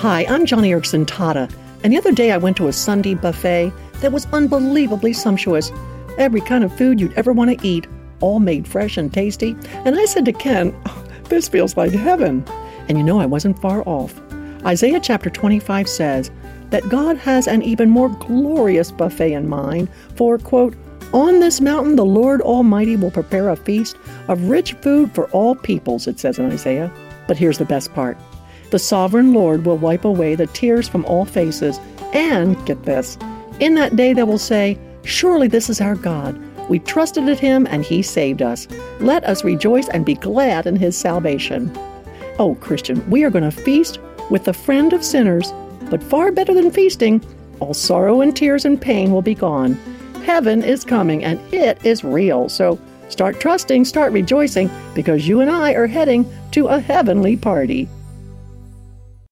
Hi, I'm Joni Eareckson Tada, and the other day I went to a Sunday buffet that was unbelievably sumptuous. Every kind of food you'd ever want to eat, all made fresh and tasty. And I said to Ken, oh, This feels like heaven. And you know, I wasn't far off. Isaiah chapter 25 says that God has an even more glorious buffet in mind for, quote, on this mountain, the Lord Almighty will prepare a feast of rich food for all peoples, it says in Isaiah. But here's the best part the sovereign Lord will wipe away the tears from all faces, and get this in that day they will say, Surely this is our God. We trusted in him and he saved us. Let us rejoice and be glad in his salvation. Oh, Christian, we are going to feast with the friend of sinners, but far better than feasting, all sorrow and tears and pain will be gone. Heaven is coming and it is real. So start trusting, start rejoicing, because you and I are heading to a heavenly party.